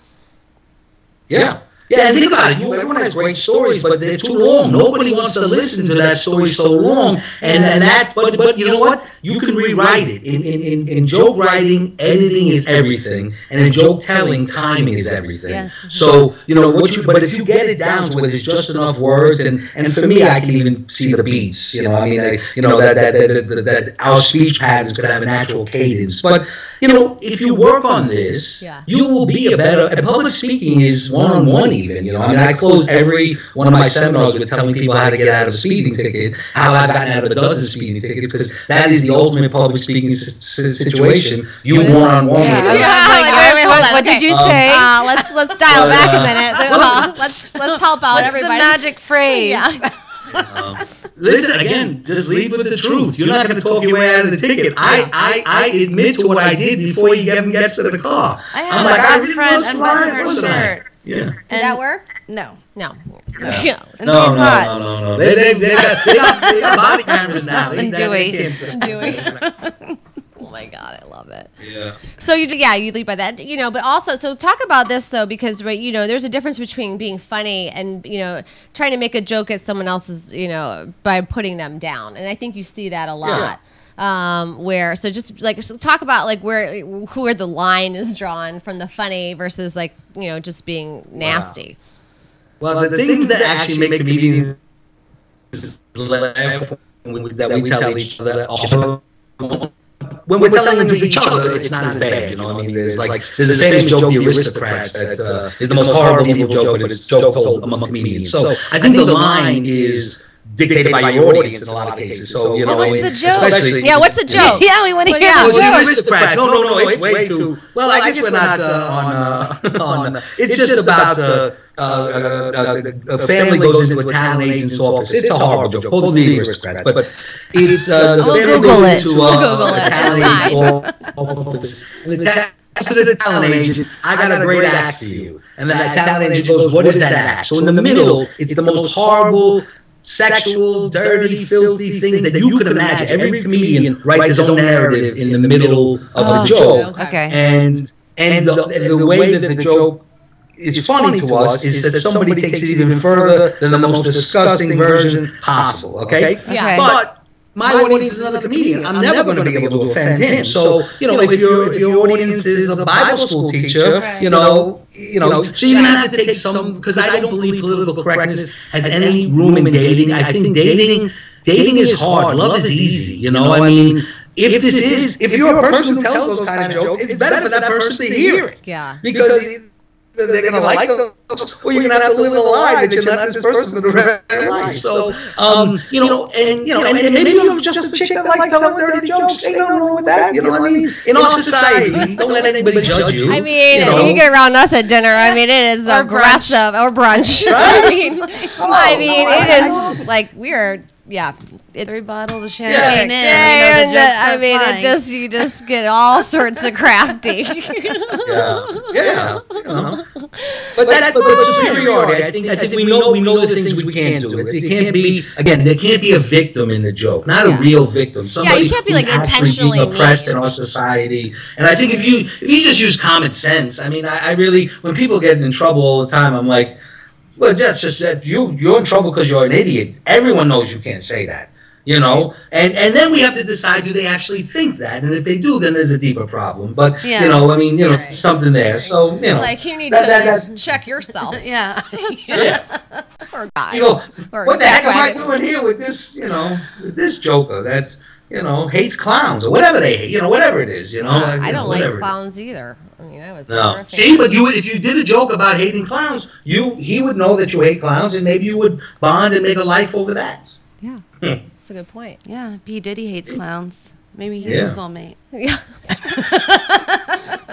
Yeah. Yeah, and think about it. You, everyone has great stories, but they're too long. Nobody wants to listen to that story so long. And and that, but but you know what? You can rewrite it. In in, in, in joke writing, editing is everything, and in joke telling, timing is everything. Yes. So you know what you. But if you get it down to where there's just enough words, and and for me, I can even see the beats. You know, I mean, I, you know that that, that that that our speech patterns could have a natural cadence, but. You know, if you work on this, Yeah. you will be a better. And public speaking is one-on-one, even. You know, I mean, I close every one of my seminars with telling people how to get out of a speeding ticket, how I've gotten out of a dozen speeding tickets, because that is the ultimate public speaking s- s- situation. You What is it? one-on-one. Yeah, with Yeah, like, wait, what- wait, hold on, what did okay. you Um, say? Uh, let's let's dial But, back a uh, minute. Uh, let's let's help out What's everybody. the magic phrase? Yeah. Listen again. Just lead with the truth. You're not going to talk your way out of the ticket. I, I, I admit to what I did before you even gets to the car. I I'm like, I front really front was unbuttoned flying, wasn't I? Shirt. Yeah. Did that work? No. No. Yeah. Yeah. And No, he's no, hot. no, no, no. They, they, they, got, they, got, they got body cameras now. They, And they, they Dewey. can't- Dewey. Oh my god, I love it. Yeah. So you yeah you lead by that you know but also so talk about this though because right you know there's a difference between being funny and you know trying to make a joke at someone else's you know by putting them down and I think you see that a lot um where so just like so talk about like where where the line is drawn from the funny versus like you know just being nasty Well, the, the things that actually make comedians laugh that we tell each other are when we're telling them to each other, it's not as bad. You know, what I mean, there's like there's a famous joke, the aristocrats, that uh, is the most horrible evil joke, but it's joke told among comedians. So I think the line is dictated by your audience in a lot of cases. So you know, Well, what's the joke? especially yeah what's the joke yeah, we want to Well, hear yeah. the well, joke. aristocrats. No, no, no. It's way too. Well, I guess we're not uh, on. Uh, on. Uh, it's just about uh, uh, uh, uh, a family goes into a talent agent's office. It's a horrible joke. Hold the aristocrats, but it's uh, the We'll family Google goes it. into We'll uh, a it. talent agent's office. And the ta- to the talent agent, I got a great act for you. And then that talent agent goes, "What is that act?" So in the middle, it's the most horrible sexual, dirty, filthy things that you could imagine. Every comedian writes his own narrative in the middle of Oh, a joke, Okay. and and the, the way that the joke is funny to us is that somebody takes it even further than the most disgusting version possible. Okay, Yeah. Okay. but. My audience is another comedian. I'm never going to be able to offend him. So, you know, if your if your audience is a Bible school teacher, Right. you know, you know, so you're gonna have to take some because I don't believe political correctness has any room in dating. I think dating dating is hard. Love is easy. You know, I mean, if this is if you're a person who tells those kind of jokes, it's better for that person to hear it yeah because they're gonna like those, or you're gonna have to live a lie that you're not this person for the rest of your life. So, um, you know, and you know, and, and maybe I'm just a chick that likes telling dirty jokes. Ain't nothing wrong with that. You know what I mean? In our society, don't let anybody judge you. I mean, you know? if you get around us at dinner, I mean, it is Or aggressive or brunch. Right? I mean, I mean, it is like we're yeah. It, Three bottles of Yeah. champagne in. yeah, you know, the and, jokes uh, I mean, flying. it just you just get all sorts of crafty. yeah, yeah. You know. But that's but, but superiority. I think I think we know we know the things we can't do. It, it can't be again. There can't be a victim in the joke, not Yeah. a real victim. Somebody yeah, you can't be, like, intentionally being oppressed mean. in our society. And I think if you if you just use common sense, I mean, I, I really when people get in trouble all the time, I'm like, well, that's just that you you're in trouble because you're an idiot. Everyone knows you can't say that. You know, and and then we have to decide do they actually think that, and if they do, then there's a deeper problem. But Yeah. you know, I mean, you know, Right. something there. So you know, Like you need that- to that- that- check yourself. Yeah. yeah. Poor guy. You go, Or what the heck am I doing here with this? You know, with this Joker that's you know hates clowns or whatever they hate. You know, whatever it is. You know, Uh, I you don't know, like whatever it is. clowns either. I mean, I was No. never See, but you would if you did a joke about hating clowns, you he would know that you hate clowns, and maybe you would bond and make a life over that. Yeah, Hmm. that's a good point. Yeah, P Diddy hates clowns. Maybe he's Yeah. your soulmate. Yeah.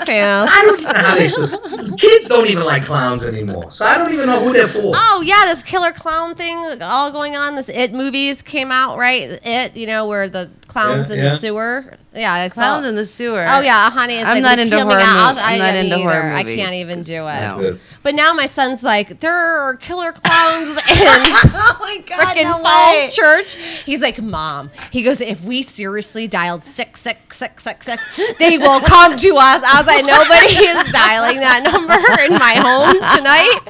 Fan. I don't know how they. Kids don't even like clowns anymore, so I don't even know who they're for. Oh yeah, this killer clown thing all going on. This It movies came out, right? It, you know, where the clowns Yeah, in yeah. the sewer. Yeah, it's Clowns all, in the sewer. Oh yeah, honey. It's I'm like not the into horror out. mov- I, I'm not me into either. horror I can't even do it. no. But now my son's like, there are killer clowns in oh my god, freaking no way. Falls Church. He's like, Mom. He goes, if we seriously dialed six six six six six, they will come to us. I was like, nobody is dialing that number in my home tonight.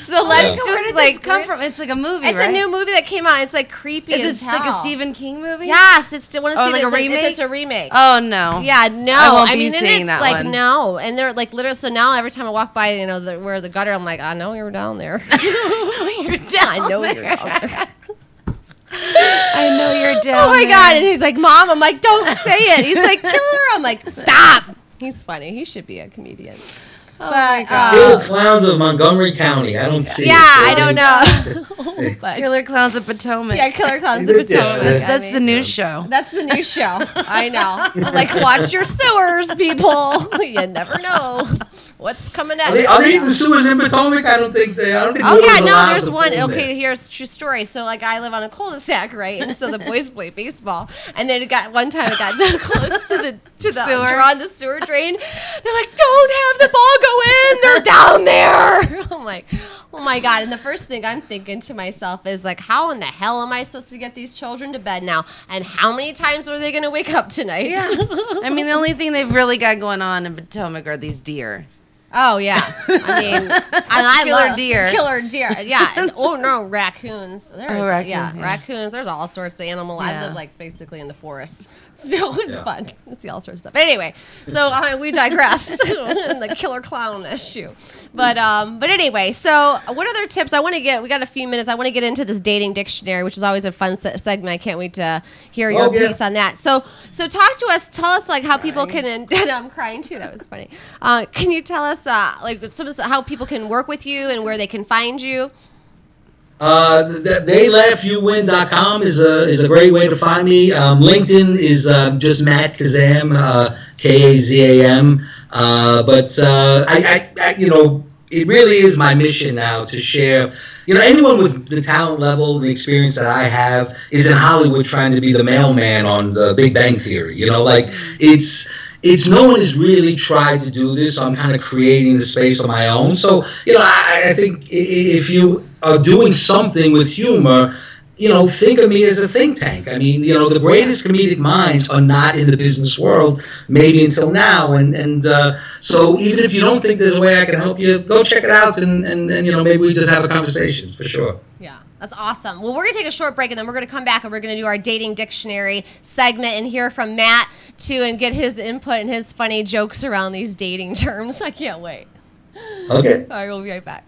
So let's Yeah. So where did just like this come from? It's like a movie, It's right? a new movie that came out. It's like creepy Is it like a. Stephen King movie? Yes, it's still one of Oh, Stephen. like a remake? It's, a remake. Oh no. Yeah, no. I won't be mean, and seeing it's that like one. no, and they're like literally. So now every time I walk by, you know, the, where the gutter, I'm like, I know you're down there. You're down I know there. you're down there. I know you're oh down oh my there. god! And he's like, Mom, I'm like, don't say it. He's like, killer. I'm like, stop. He's funny. He should be a comedian. Oh my But, god. uh, Kill clowns of Montgomery County. I don't see. Yeah, it. I don't know. but Killer Clowns of Potomac. yeah, Killer Clowns of Yeah, Potomac. that's- I That's mean. the new show. That's the new show. I know. Like, watch your sewers, people. you never know what's coming at Are they, you. are they in the sewers in Potomac? I don't think they. I don't think. Oh yeah, no, there's one. flow Okay, there. here's a true story. So like I live on a cul-de-sac, right? And so the boys play baseball, and then it got one time it got so close to the to the Sewer. draw on the sewer drain. They're like, "Don't have the ball go in. They're down there." I'm like, "Oh my god!" And the first thing I'm thinking to myself is like, "How in the hell am I supposed to get these children to bed now? And how many times are they going to wake up tonight?" Yeah. I mean, the only thing they've really got going on in Potomac are these deer. Oh yeah, I mean, and I Killer love deer. killer deer. Yeah, and, oh no, raccoons. There's, Oh, raccoon, yeah, yeah. raccoons. There's all sorts of animal. I live like basically in the forest, so it's Yeah. fun to see all sorts of stuff. Anyway, so uh, we digress in the killer clown issue, but um, but anyway, so what other tips? I want to get. We got a few minutes. I want to get into this dating dictionary, which is always a fun se- segment. I can't wait to hear your Oh, yeah. piece on that. So so talk to us. Tell us like how people can. And I'm crying too. That was funny. Uh, can you tell us uh, like some of how people can work with you and where they can find you? Uh, th- theylaughyouwin.com is a is a great way to find me. Um, LinkedIn is um, just Matt Kazam, uh, K A Z A M. Uh, but uh, I, I, I, you know, it really is my mission now to share. You know, anyone with the talent level, the experience that I have, is in Hollywood trying to be the mailman on the Big Bang Theory. You know, like it's it's no one has really tried to do this. I'm kind of creating the space on my own. So you know, I, I think if you are doing something with humor, you know, think of me as a think tank. I mean, you know, the greatest comedic minds are not in the business world, maybe until now. And and uh, so even if you don't think there's a way I can help you, go check it out, and and, and you know, maybe we just have a conversation for sure. Yeah, that's awesome. Well, we're going to take a short break and then we're going to come back and we're going to do our dating dictionary segment and hear from Matt too and get his input and his funny jokes around these dating terms. I can't wait. Okay. All right, we'll be right back.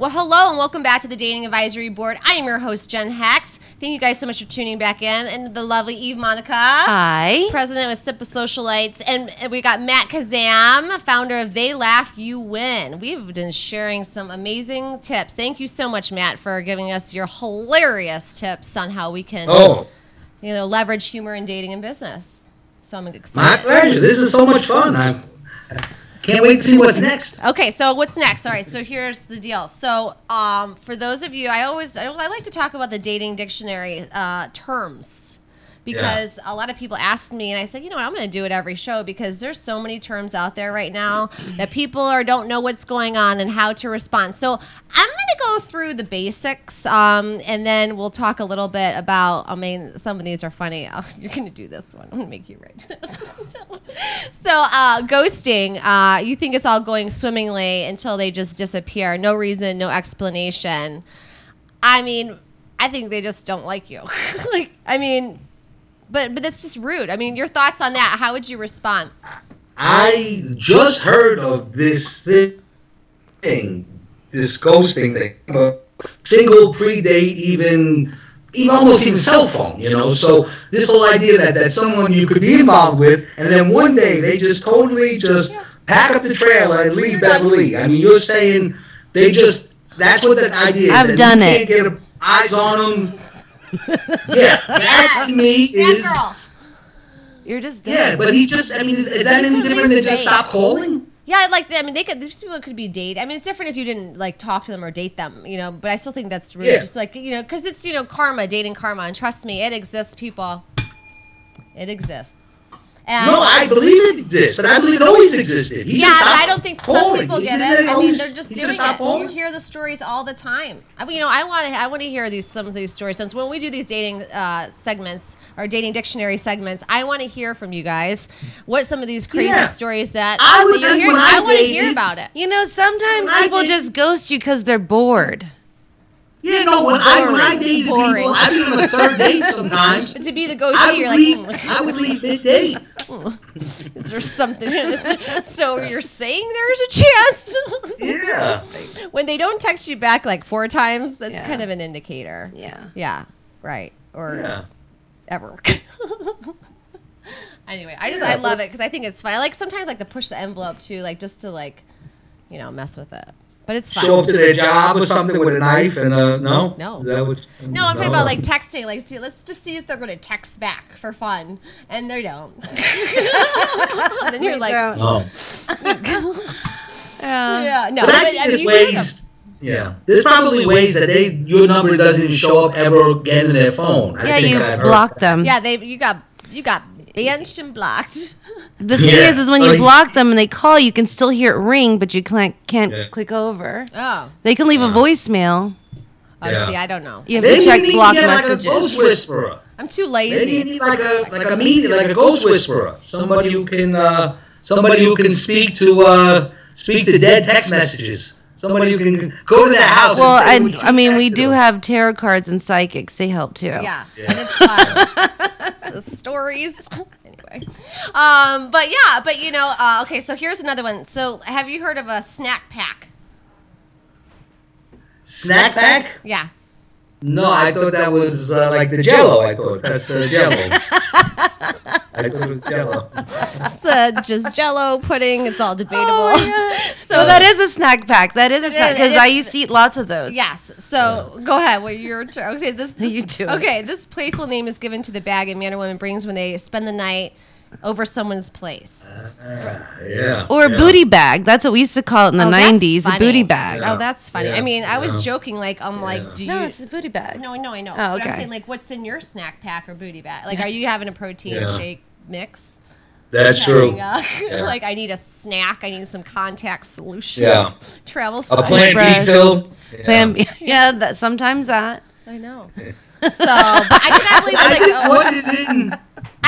Well, hello and welcome back to the Dating Advisory Board. I am your host, Jen Hecht. Thank you guys so much for tuning back in. And the lovely Eve Monica, Hi. president of Sip with Socialites. And we got Matt Kazam, founder of They Laugh, You Win. We've been sharing some amazing tips. Thank you so much, Matt, for giving us your hilarious tips on how we can Oh, you know, leverage humor in dating and business. So I'm excited. my excited. pleasure. This is so much fun. I can't wait to see what's next. Okay, so what's next? All right, so here's the deal. So, um, for those of you, I always I, I like to talk about the dating dictionary uh, terms because a lot of people ask me, and I said, you know what, I'm going to do it every show because there's so many terms out there right now that people are don't know what's going on and how to respond. So, I'm going to go through the basics, um, and then we'll talk a little bit about. I mean, some of these are funny. Oh, you're going to do this one. I'm going to make you write this. so, uh, ghosting. Uh, you think it's all going swimmingly until they just disappear. No reason, no explanation. I mean, I think they just don't like you. like, I mean, but but that's just rude. I mean, your thoughts on that? How would you respond? I just heard of this thing, this ghosting thing, a single predate, even, even almost even cell phone. You know, so this whole idea that that someone you could be involved with, and then one day they just totally just pack up the trailer and leave Beverly. I mean, you're saying they just that's what the idea. I've that done you it. Can't get eyes on them. yeah, that to me is. girl. You're just dead. Yeah, but he just, I mean, is, is that any different than just stop calling? Yeah, like I mean, they could. These people could be date. I mean, it's different if you didn't like talk to them or date them, you know. But I still think that's really Yeah. just like you know, because it's you know karma, dating karma, and trust me, it exists, people. It exists. And No, I believe it exists, but I believe it always existed. He yeah, but I don't think some calling. people get just it. I mean, they're just doing just stopped it. You hear the stories all the time. I mean, you know, I want to. I want to hear these some of these stories. Since when we do these dating uh, segments or dating dictionary segments, I want to hear from you guys what some of these crazy Yeah. stories that, I would that you're hearing. I, I want to hear about it. You know, sometimes When people date- just ghost you because they're bored. Yeah, no, when I when I dated Boring. people, I'd be on the third date sometimes. But to be the I ghostee, would you're leave. like, I would leave mid date. "Hmm, is there something? In this? So you're saying there's a chance? Yeah. when they don't text you back like four times, that's Yeah. kind of an indicator. Yeah. Yeah. Right. Or Yeah. ever. anyway, I just Yeah, I love but- it because I think it's fun. I like sometimes like to push the envelope too, like just to like, you know, mess with it. But it's fun. Show up to their job or something with a knife and uh no. No. That what- No, I'm talking about Oh. like texting. Like, see, let's just see if they're going to text back for fun, and they don't. then you're like, Oh. Yeah. yeah, no. But I but, think I mean, there's you hear them. ways. Yeah, there's probably ways that they your number doesn't even show up ever again in their phone. I Yeah, think you I've block that. them. Yeah, they you got you got benched blocked. The thing Yeah. is, is when you block them and they call, you can still hear it ring, but you can't can't Yeah. click over. Oh, They can leave a voicemail. oh, Yeah. see, I don't know. You have Maybe to check block to get like a messages. ghost whisperer. I'm too Maybe you lazy. need like a like a media, like a ghost whisperer, somebody who can uh, somebody who can speak to uh, speak to dead text messages. Somebody who can go to the house. Well, and say and what you I mean, we do them. have tarot cards and psychics. They help too. Yeah, Yeah. and it's fun. the stories. anyway, um, but yeah, but you know, uh, okay. So here's another one. So have you heard of a snack pack? snack pack. Yeah. No, I thought that was uh, like the Jello. I thought that's the Jello. I thought it was Jello. It's uh, just Jello pudding. It's all debatable. so So that is a snack pack. That is a snack because I used to eat lots of those. Yes. So go ahead. What your turn? Okay. This, this You do it. Okay. This playful name is given to the bag a man or woman brings when they spend the night over someone's place. Uh, yeah. Or a yeah. booty bag. That's what we used to call it in the Oh, that's 90s. A booty bag. Oh, that's funny. I mean, I was Yeah. joking. Like, I'm like, do you? No, it's a booty bag. No, no, I know. Oh, okay. But I'm saying, like, what's in your snack pack or booty bag? Like, are you having a protein Yeah. shake mix? That's Having true. Yeah. like, I need a snack. I need some contact solution. Yeah. Travel A size. Plan B pill. Yeah. Plan B- Yeah, that sometimes that. I know. So, but I cannot believe, I like, think oh, what is in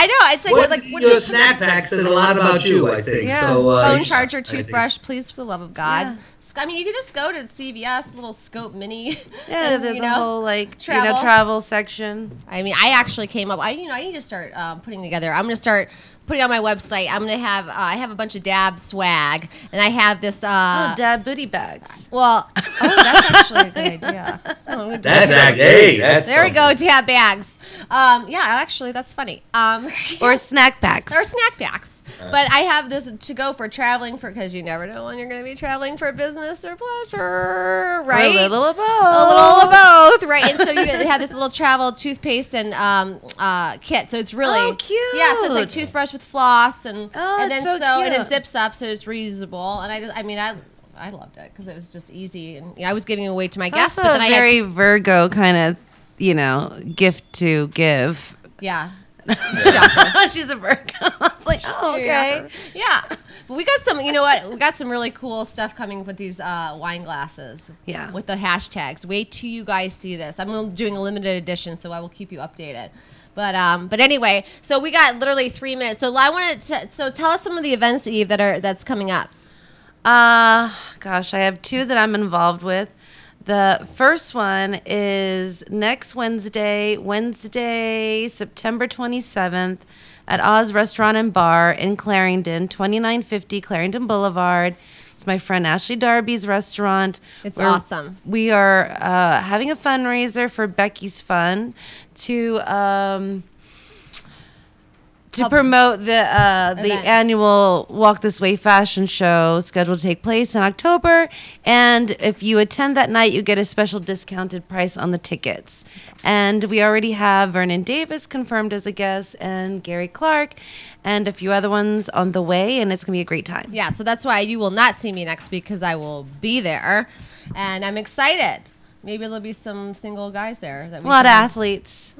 I know. It's like, what like, in what your is- snack pack says a lot about you. I think. Yeah. So uh, phone yeah, charger, I toothbrush, please, for the love of God. Yeah. I mean, you could just go to CVS, little scope mini. Yeah, and, the, you the know, whole like you travel. know travel section. I mean, I actually came up. I you know I need to start um, putting together. I'm going to start putting on my website. I'm going to have uh, I have a bunch of dab swag, and I have this. Uh, oh, dad booty bags. well, oh, that's actually a good idea. Oh, we That's act- hey, that's there we go. Dab bags. Um, yeah, actually, that's funny. Um, Or snack packs. or snack packs. But I have this to go for traveling for because you never know when you're going to be traveling for business or pleasure, right? Or a little of both. a little of both, right? And so you have this little travel toothpaste and um, uh, kit. So it's really Oh, cute. Yeah, so it's like toothbrush with floss and Oh, and then that's so, so and it zips up, so it's reusable. And I just, I mean, I I loved it because it was just easy, and yeah, I was giving it away to my guests, also but then a I had very Virgo kind of, you know, gift to give. yeah. She's a Virgo. I was like, oh, okay. Yeah. But we got some, you know what? We got some really cool stuff coming with these uh, wine glasses. Yeah. With the hashtags. Wait till you guys see this. I'm doing a limited edition, so I will keep you updated. But um, but anyway, so we got literally three minutes. So I wanted to. So tell us some of the events, Eve, that are that's coming up. Uh, gosh, I have two that I'm involved with. The first one is next Wednesday, Wednesday, September 27th at Oz Restaurant and Bar in Clarendon, 2950 Clarendon Boulevard. It's my friend Ashley Darby's restaurant. It's We're- awesome. We are uh, having a fundraiser for Becky's Fund to um, to promote the uh, the Event. annual Walk This Way fashion show scheduled to take place in October. And if you attend that night, you get a special discounted price on the tickets. And we already have Vernon Davis confirmed as a guest, and Gary Clark, and a few other ones on the way. And it's gonna be a great time. Yeah. So that's why you will not see me next week because I will be there, and I'm excited. Maybe there'll be some single guys there. That A we lot of can- athletes.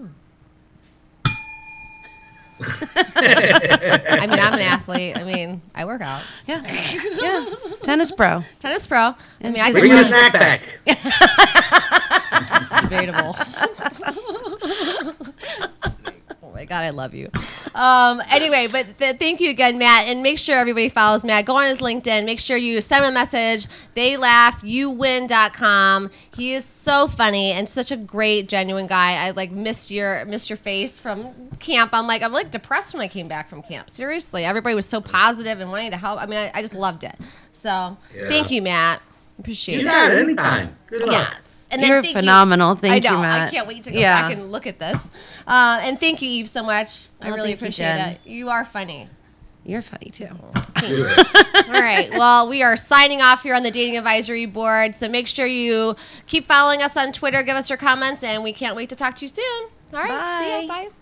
I mean, I'm an athlete. I mean, I work out. Yeah, yeah. Tennis pro. Tennis pro. I mean, I Bring the snack back. It's debatable. my god, I love you. Um, anyway, but th- thank you again, Matt, and make sure everybody follows Matt. Go on his LinkedIn. Make sure you send him a message. They laugh, you win.com. He is so funny and such a great, genuine guy. I like missed your missed your face from camp. I'm like I'm like depressed when I came back from camp. Seriously, everybody was so positive and wanting to help. I mean, I, I just loved it. So Yeah. thank you, Matt. Appreciate You it. got it anytime. Good luck. Yeah. And You're thank phenomenal. Thank I you, know. Matt. I can't wait to go Yeah. back and look at this. Uh, and thank you, Eve, so much. I Oh, really thank you, appreciate it. You are funny. You're funny too. All right. Well, we are signing off here on the Dating Advisory Board. So make sure you keep following us on Twitter, give us your comments, and we can't wait to talk to you soon. All right. See Bye. you. Bye.